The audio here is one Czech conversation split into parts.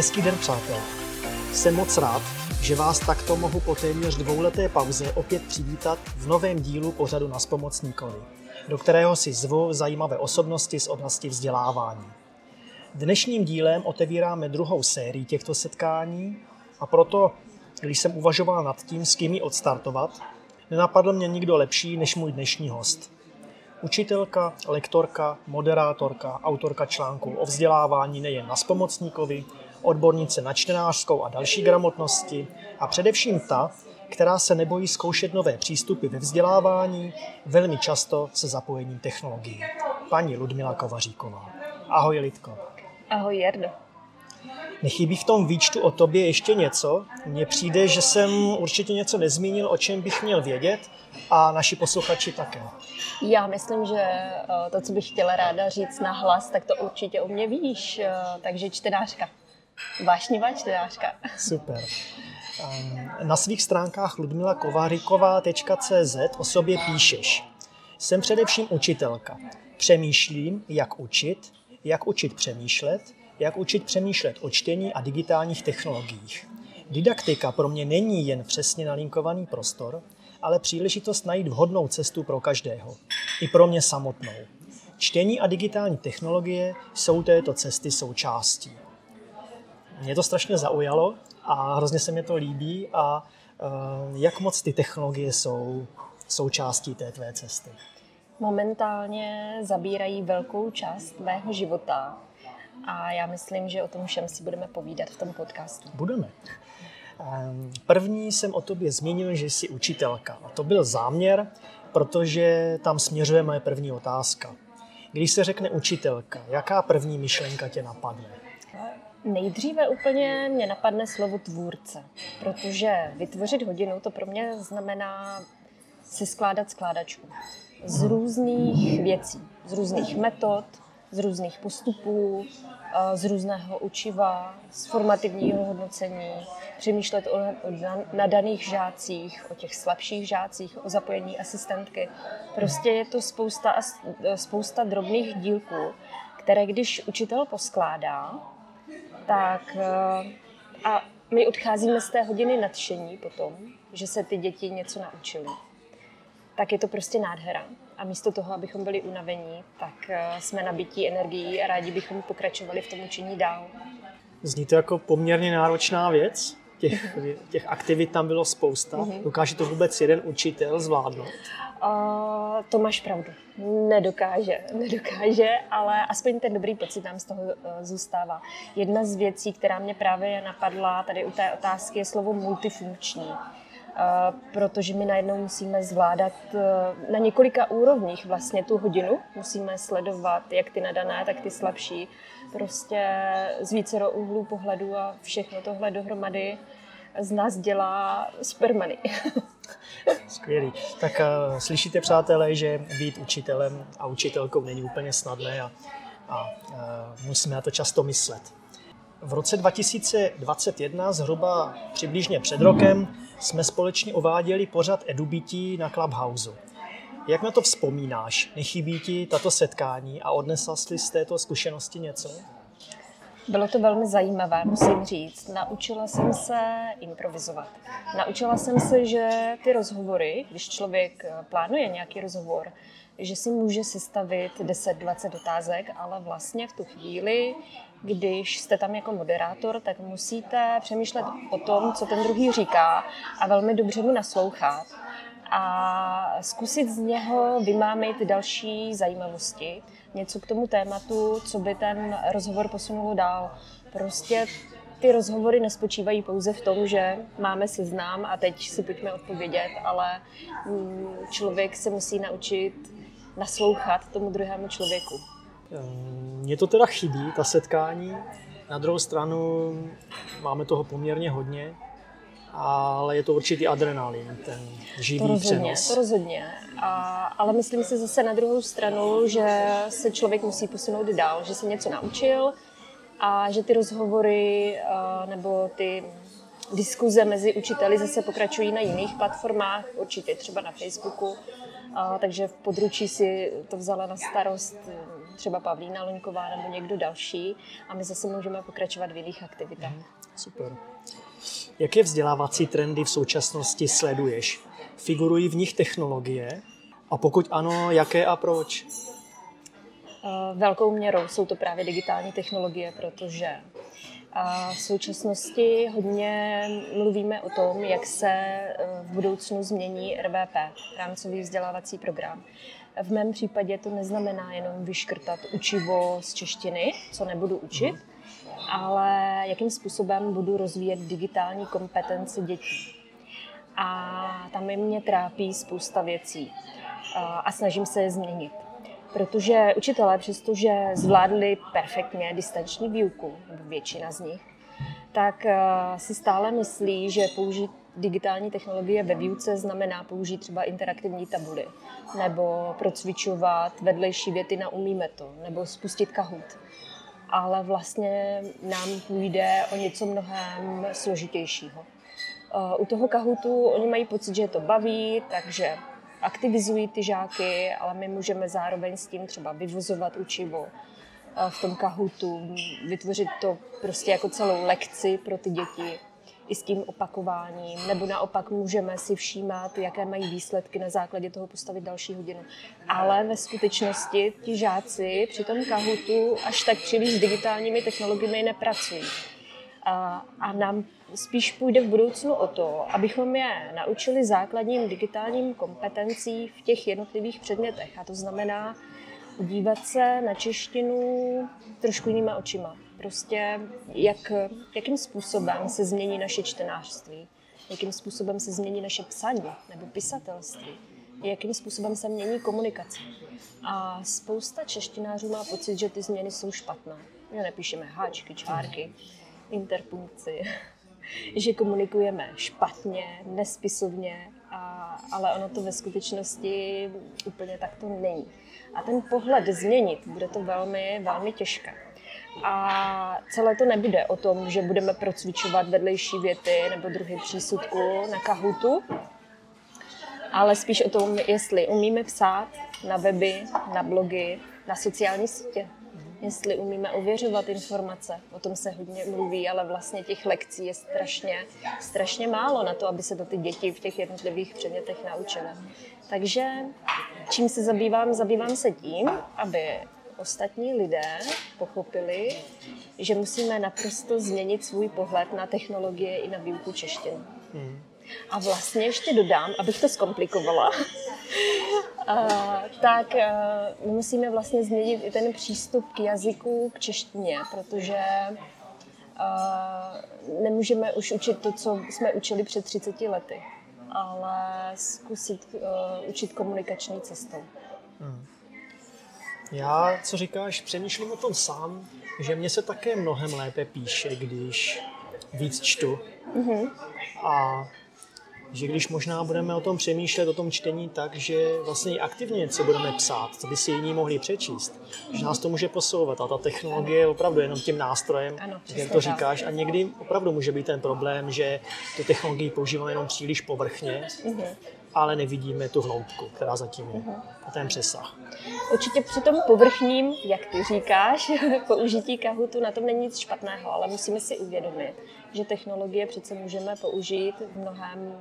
Hezký den, přátelé. Jsem moc rád, že vás takto mohu po téměř dvouleté pauze opět přivítat v novém dílu pořadu na Spomocníkovi, do kterého si zvu zajímavé osobnosti z oblasti vzdělávání. Dnešním dílem otevíráme druhou sérii těchto setkání a proto, když jsem uvažoval nad tím, s kým ji odstartovat, nenapadl mě nikdo lepší než můj dnešní host. Učitelka, lektorka, moderátorka, autorka článků o vzdělávání nejen na Spomocníkovi, odbornice na čtenářskou a další gramotnosti a především ta, která se nebojí zkoušet nové přístupy ve vzdělávání, velmi často se zapojením technologií. Paní Ludmila Kovaříková. Ahoj, Lidko. Ahoj, Jardo. Nechybí v tom výčtu o tobě ještě něco? Mně přijde, že jsem určitě něco nezmínil, o čem bych měl vědět a naši posluchači také. Já myslím, že eh, to, co bych chtěla ráda říct na hlas, tak to určitě o mě víš, eh, takže čtenářka. Vášnivá čtenářka. Super. Ehm, na svých stránkách ludmilakováriková.cz o sobě píšeš. Jsem především učitelka. Přemýšlím, jak učit, jak učit přemýšlet, jak učit přemýšlet o čtení a digitálních technologiích. Didaktika pro mě není jen přesně nalinkovaný prostor, ale příležitost najít vhodnou cestu pro každého. I pro mě samotnou. Čtení a digitální technologie jsou této cesty součástí. Mě to strašně zaujalo a hrozně se mi to líbí a uh, jak moc ty technologie jsou součástí té tvé cesty? Momentálně zabírají velkou část mého života a já myslím, že o tom všem si budeme povídat v tom podcastu. Budeme. Ehm, první jsem o tobě zmínil, že jsi učitelka. A to byl záměr, protože tam směřuje moje první otázka. Když se řekne učitelka, jaká první myšlenka tě napadne? Nejdříve úplně mě napadne slovo tvůrce, protože vytvořit hodinu to pro mě znamená si skládat skládačku z různých věcí, z různých metod, z různých postupů, z různého učiva, z formativního hodnocení, přemýšlet o, nadaných žácích, o těch slabších žácích, o zapojení asistentky. Prostě je to spousta, spousta drobných dílků, které když učitel poskládá, tak eh, a my odcházíme z té hodiny nadšení potom, že se ty děti něco naučily. Tak je to prostě nádhera. A místo toho, abychom byli unavení, tak eh, jsme nabití energií a rádi bychom pokračovali v tom učení dál. Zní to jako poměrně náročná věc. Těch, těch aktivit tam bylo spousta. Mm-hmm. Dokáže to vůbec jeden učitel zvládnout? Uh, to máš pravdu. Nedokáže, nedokáže, ale aspoň ten dobrý pocit nám z toho uh, zůstává. Jedna z věcí, která mě právě napadla tady u té otázky, je slovo multifunkční. Protože my najednou musíme zvládat uh, na několika úrovních vlastně tu hodinu. Musíme sledovat jak ty nadané, tak ty slabší. Prostě z vícero úhlů pohledu a všechno tohle dohromady z nás dělá supermany. Skvělý. Tak uh, slyšíte, přátelé, že být učitelem a učitelkou není úplně snadné a, a uh, musíme na to často myslet. V roce 2021, zhruba přibližně před rokem, jsme společně uváděli pořad EduBití na Clubhouse. Jak na to vzpomínáš? Nechybí ti tato setkání a odnesla jsi z této zkušenosti něco? Bylo to velmi zajímavé, musím říct. Naučila jsem se improvizovat. Naučila jsem se, že ty rozhovory, když člověk eh, plánuje nějaký rozhovor, že si může sestavit 10-20 otázek, ale vlastně v tu chvíli, když jste tam jako moderátor, tak musíte přemýšlet o tom, co ten druhý říká a velmi dobře mu naslouchat a zkusit z něho vymámit další zajímavosti něco k tomu tématu, co by ten rozhovor posunulo dál. Prostě ty rozhovory nespočívají pouze v tom, že máme seznám a teď si pojďme odpovědět, ale mm, člověk se musí naučit naslouchat tomu druhému člověku. Mně to teda chybí, ta setkání. Na druhou stranu máme toho poměrně hodně ale je to určitý adrenalin, ten živý to rozhodně, přenos. To rozhodně, a, ale myslím si zase na druhou stranu, že se člověk musí posunout dál, že se něco naučil a že ty rozhovory nebo ty diskuze mezi učiteli zase pokračují na jiných platformách, určitě třeba na Facebooku, a, takže v područí si to vzala na starost třeba Pavlína Loňková nebo někdo další a my zase můžeme pokračovat v jiných aktivitách. Mm, super. Jaké vzdělávací trendy v současnosti sleduješ? Figurují v nich technologie? A pokud ano, jaké a proč? Eh, velkou měrou jsou to právě digitální technologie, protože a v současnosti hodně mluvíme o tom, jak se eh, v budoucnu změní RVP, rámcový vzdělávací program. V mém případě to neznamená jenom vyškrtat učivo z češtiny, co nebudu učit, ale jakým způsobem budu rozvíjet digitální kompetence dětí. A tam mě trápí spousta věcí a snažím se je změnit. Protože učitelé, přestože zvládli perfektně distanční výuku, nebo většina z nich, tak si stále myslí, že použít digitální technologie ve výuce znamená použít třeba interaktivní tabuly, nebo procvičovat vedlejší věty na umíme to, nebo spustit Kahoot. Ale vlastně nám půjde o něco mnohem složitějšího. U toho Kahootu oni mají pocit, že je to baví, takže aktivizují ty žáky, ale my můžeme zároveň s tím třeba vyvozovat učivo v tom Kahootu, vytvořit to prostě jako celou lekci pro ty děti i s tím opakováním, nebo naopak můžeme si všímat, jaké mají výsledky na základě toho postavit další hodinu. Ale ve skutečnosti ti žáci při tom Kahootu až tak příliš s digitálními technologiemi nepracují. A, a nám spíš půjde v budoucnu o to, abychom je naučili základním digitálním kompetencí v těch jednotlivých předmětech. A to znamená dívat se na češtinu trošku jinýma očima. Prostě jak, jakým způsobem se změní naše čtenářství, jakým způsobem se změní naše psaní nebo pisatelství, jakým způsobem se mění komunikace. A spousta češtinářů má pocit, že ty změny jsou špatné. Že nepíšeme háčky, čárky, interpunkci, že komunikujeme špatně, nespisovně, a, ale ono to ve skutečnosti úplně tak to není. A ten pohled změnit bude to velmi, velmi těžké. A celé to nebude o tom, že budeme procvičovat vedlejší věty nebo druhy přísudku na kahutu, ale spíš o tom, jestli umíme psát na weby, na blogy, na sociální sítě jestli umíme ověřovat informace. O tom se hodně mluví, ale vlastně těch lekcí je strašně, strašně málo na to, aby se to ty děti v těch jednotlivých předmětech naučily. Takže čím se zabývám? Zabývám se tím, aby ostatní lidé pochopili, že musíme naprosto změnit svůj pohled na technologie i na výuku češtiny. Hmm. A vlastně ještě dodám, abych to zkomplikovala, tak uh, musíme vlastně změnit i ten přístup k jazyku, k češtině, protože uh, nemůžeme už učit to, co jsme učili před 30 lety, ale zkusit uh, učit komunikační cestou. Hmm. Já, co říkáš, přemýšlím o tom sám, že mně se také mnohem lépe píše, když víc čtu. Mm-hmm. A že když možná budeme o tom přemýšlet, o tom čtení tak, že vlastně aktivně něco budeme psát, co by si jiní mohli přečíst, že nás to může posouvat a ta technologie je opravdu jenom tím nástrojem, ano, jak to říkáš, a někdy opravdu může být ten problém, že tu technologii používáme jenom příliš povrchně, uh-huh. Ale nevidíme tu hloubku, která zatím je, uh-huh. a ten přesah. Určitě při tom povrchním, jak ty říkáš, použití kahutu, na tom není nic špatného, ale musíme si uvědomit, že technologie přece můžeme použít v mnohem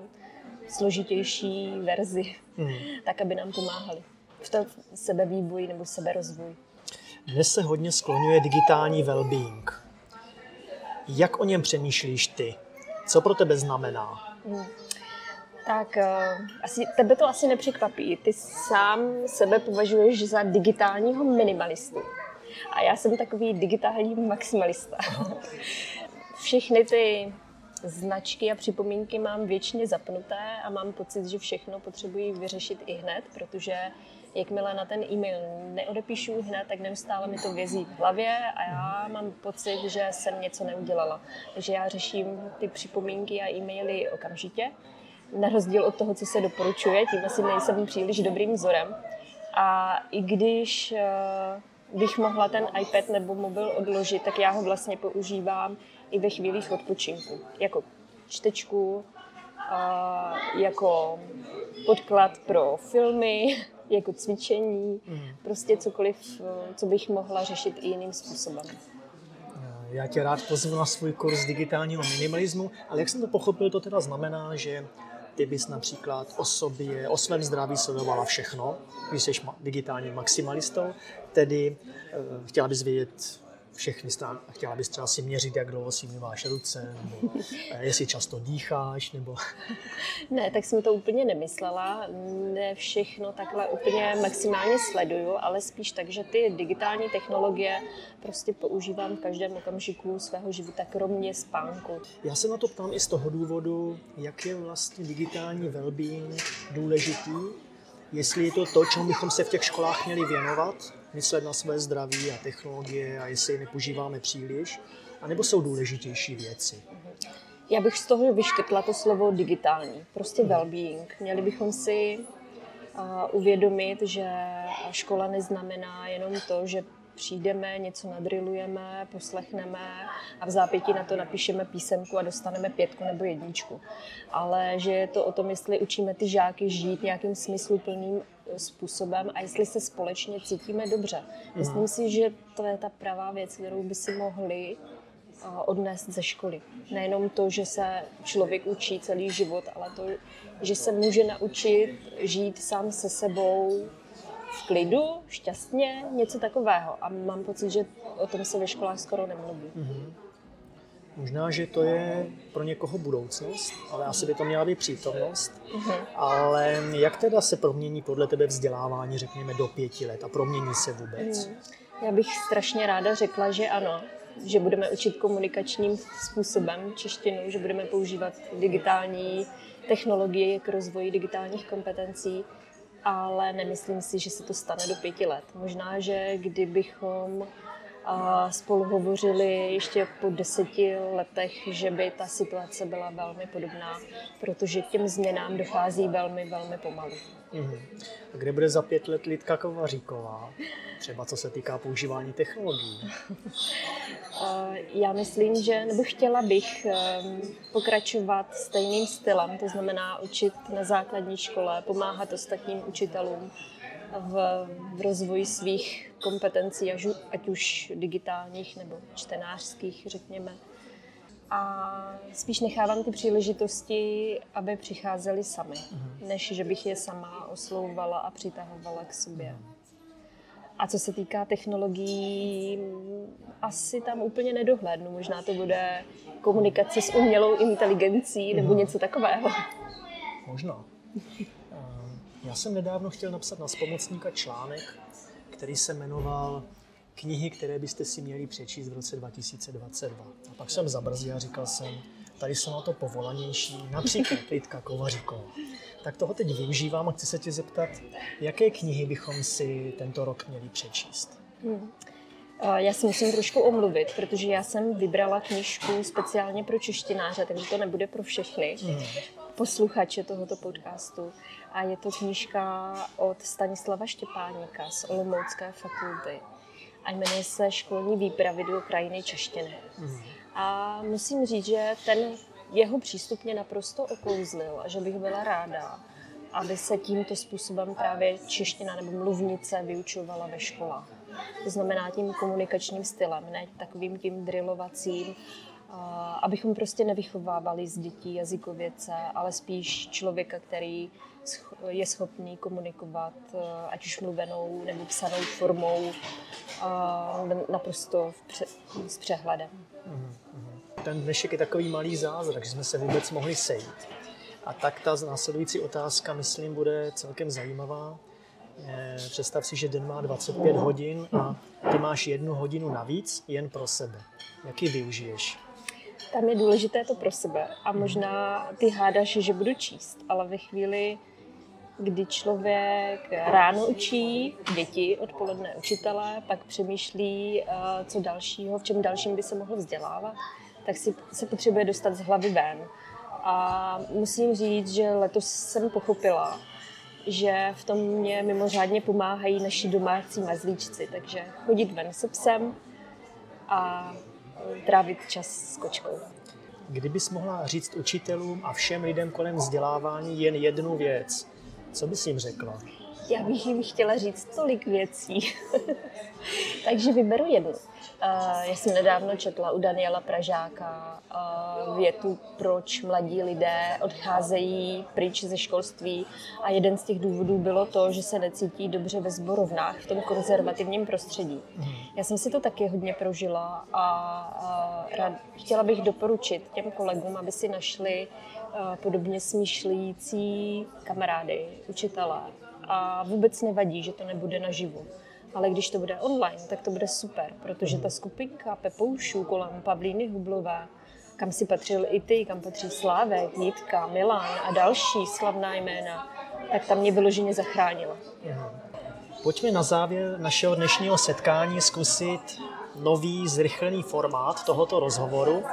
složitější verzi, hmm. tak aby nám pomáhali v tom sebevývoji nebo seberozvoji. Dnes se hodně skloňuje digitální well-being. Jak o něm přemýšlíš ty? Co pro tebe znamená? Hmm. Tak uh, asi, tebe to asi nepřekvapí. Ty sám sebe považuješ za digitálního minimalistu. A já jsem takový digitální maximalista. Všechny ty značky a připomínky mám věčně zapnuté a mám pocit, že všechno potřebuji vyřešit i hned, protože jakmile na ten e-mail neodepíšu hned, tak neustále mi to vězí v hlavě a já mám pocit, že jsem něco neudělala. Takže já řeším ty připomínky a e-maily okamžitě, na rozdíl od toho, co se doporučuje, tím asi nejsem příliš dobrým vzorem. A i když eh, bych mohla ten iPad nebo mobil odložit, tak já ho vlastně používám i ve chvílích odpočinku. Jako čtečku, jako podklad pro filmy, jako cvičení, mm. prostě cokoliv, eh, co bych mohla řešit i jiným způsobem. Já tě rád pozvu na svůj kurz digitálního minimalismu, ale jak jsem to pochopil, to teda znamená, že ty bys například o sobě, o svém zdraví sledovala všechno, když jsi digitálním maximalistou, tedy eh, chtěla bys vědět všechny strany. Chtěla bys třeba si měřit, jak dlouho si myváš ruce, nebo jestli často dýcháš, nebo... Ne, tak jsem to úplně nemyslela. Ne všechno takhle úplně maximálně sleduju, ale spíš tak, že ty digitální technologie prostě používám v každém okamžiku svého života, kromě spánku. Já se na to ptám i z toho důvodu, jak je vlastně digitální well důležitý, jestli je to to, čemu bychom se v těch školách měli věnovat, myslet na své zdraví a technologie a jestli je nepoužíváme příliš, anebo jsou důležitější věci? Já bych z toho vyškrtla to slovo digitální, prostě well-being. Měli bychom si uvědomit, že škola neznamená jenom to, že přijdeme, něco nadrilujeme, poslechneme a v zápěti na to napíšeme písemku a dostaneme pětku nebo jedničku. Ale že je to o tom, jestli učíme ty žáky žít nějakým smysluplným eh, způsobem a jestli se společně cítíme dobře. Myslím si, že to je ta pravá věc, kterou by si mohli eh, odnést ze školy. Nejenom to, že se člověk učí celý život, ale to, že se může naučit žít sám se sebou, v klidu, šťastně, něco takového. A mám pocit, že o tom se ve školách skoro nemluví. Mm-hmm. Možná, že to je pro někoho budoucnost, ale asi by to měla být přítomnost. Mm-hmm. Ale jak teda se promění podle tebe vzdělávání, řekněme, do pěti let a promění se vůbec? Mm. Já bych strašně ráda řekla, že ano, že budeme učit komunikačním způsobem češtinu, že budeme používat digitální technologie k rozvoji digitálních kompetencí, ale nemyslím si, že se to stane do pěti let. Možná, že kdybychom spolu hovořili ještě po deseti letech, že by ta situace byla velmi podobná, protože k těm změnám dochází velmi, velmi pomalu. Mm-hmm. A kde bude za pět let Lidka Kovaříková? Třeba co se týká používání technologií. Já myslím, že, nebo chtěla bych ehm, pokračovat stejným stylem, to znamená učit na základní škole, pomáhat ostatním učitelům v, v rozvoji svých kompetencí, ať už digitálních nebo čtenářských, řekněme. A spíš nechávám ty příležitosti, aby přicházely sami, uh-huh. než že bych je sama oslouvala a přitahovala k sobě. A co se týká technologií, asi tam úplně nedohlédnu. Možná to bude komunikace s umělou inteligencí nebo uh-huh. něco takového. Možná. Já jsem nedávno chtěl napsat na spomocníka článek, který se jmenoval Knihy, které byste si měli přečíst v roce 2022. A pak jsem zabrzdil a říkal jsem, tady jsou na to povolanější, například Lidka Kovaříková. Tak toho teď využívám a chci se tě zeptat, jaké knihy bychom si tento rok měli přečíst? Hmm. Já si musím trošku omluvit, protože já jsem vybrala knižku speciálně pro češtináře, takže to nebude pro všechny hmm. posluchače tohoto podcastu a je to knížka od Stanislava Štěpáníka z Olomoucké fakulty a jmenuje se Školní výpravy do krajiny češtiny. Mm. A musím říct, že ten jeho přístup mě naprosto okouzlil a že bych byla ráda, aby se tímto způsobem právě čeština nebo mluvnice vyučovala ve školách. To znamená tím komunikačním stylem, ne takovým tím drillovacím, abychom prostě nevychovávali z dětí jazykověce, ale spíš člověka, který je schopný komunikovat, ať už mluvenou nebo psanou formou, naprosto s přehledem. Mhm, mhm. Ten dnešek je takový malý zázrak, že jsme se vůbec mohli sejít. A tak ta následující otázka, myslím, bude celkem zajímavá. Eh, představ si, že den má 25 hodin a ty máš jednu hodinu navíc jen pro sebe. Jak ji využiješ? Tam je důležité to pro sebe a možná ty hádáš, že budu číst, ale ve chvíli, kdy člověk ráno učí děti, odpoledne učitele, pak přemýšlí, eh, co dalšího, v čem dalším by se mohl vzdělávat, tak si se potřebuje dostat z hlavy ven. A musím říct, že letos jsem pochopila, že v tom mě mimořádně pomáhají naši domácí mazlíčci, takže chodit ven se psem a trávit čas s kočkou. Kdybys mohla říct učitelům a všem lidem kolem vzdělávání jen jednu věc, co bys jim řekla? Já bych jim chtěla říct tolik věcí. Takže vyberu jednu. Uh, já jsem nedávno četla u Daniela Pražáka uh, větu, proč mladí lidé odcházejí pryč ze školství a jeden z těch důvodů bylo to, že se necítí dobře ve zborovnách v tom konzervativním prostředí. Já jsem si to taky hodně prožila a rád, chtěla bych doporučit těm kolegům, aby si našli podobně smýšlející kamarády, učitele a vůbec nevadí, že to nebude naživu ale když to bude online, tak to bude super, protože ta skupinka Pepoušů kolem Pavlíny Hublové, kam si patřil i ty, kam patří Slávek, Jitka, Milan a další slavná jména, tak tam mě vyloženě zachránila. Pojďme na závěr našeho dnešního setkání zkusit nový zrychlený formát tohoto rozhovoru.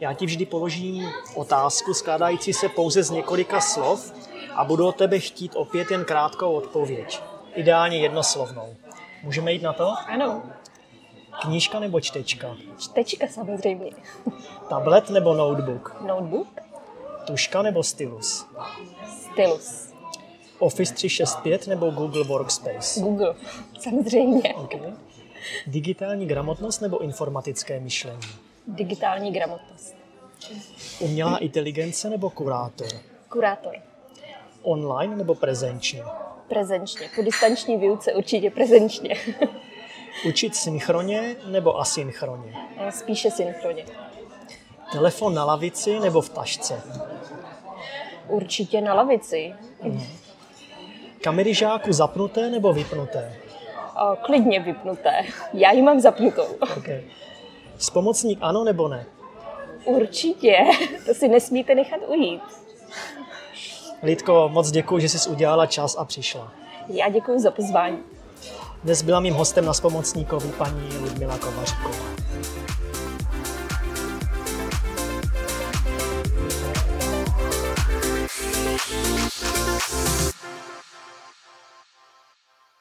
Já ti vždy položím otázku skládající se pouze z několika slov a budu od tebe chtít opět jen krátkou odpověď. Ideálně jednoslovnou. Můžeme jít na to? Ano. Knížka nebo čtečka? Čtečka samozřejmě. Tablet nebo notebook? Notebook? Tuška nebo stylus? Stylus. Office 365 nebo Google Workspace? Google, samozřejmě. Okay. Digitální gramotnost nebo informatické myšlení? Digitální gramotnost. Umělá inteligence nebo kurátor? Kurátor. Online nebo prezenčně? Prezenčně. Po distanční výuce určitě prezenčně. Učit synchronně nebo asynchronně? Spíše synchronně. Telefon na lavici nebo v tašce? Určitě na lavici. Hmm. Kamery žáku zapnuté nebo vypnuté? O, klidně vypnuté. Já ji mám zapnutou. Okay. Spomocník ano nebo ne? Určitě. To si nesmíte nechat ujít. Lidko, moc děkuji, že jsi udělala čas a přišla. Já děkuji za pozvání. Dnes byla mým hostem na spomocníkovi paní Ludmila Kovaříková.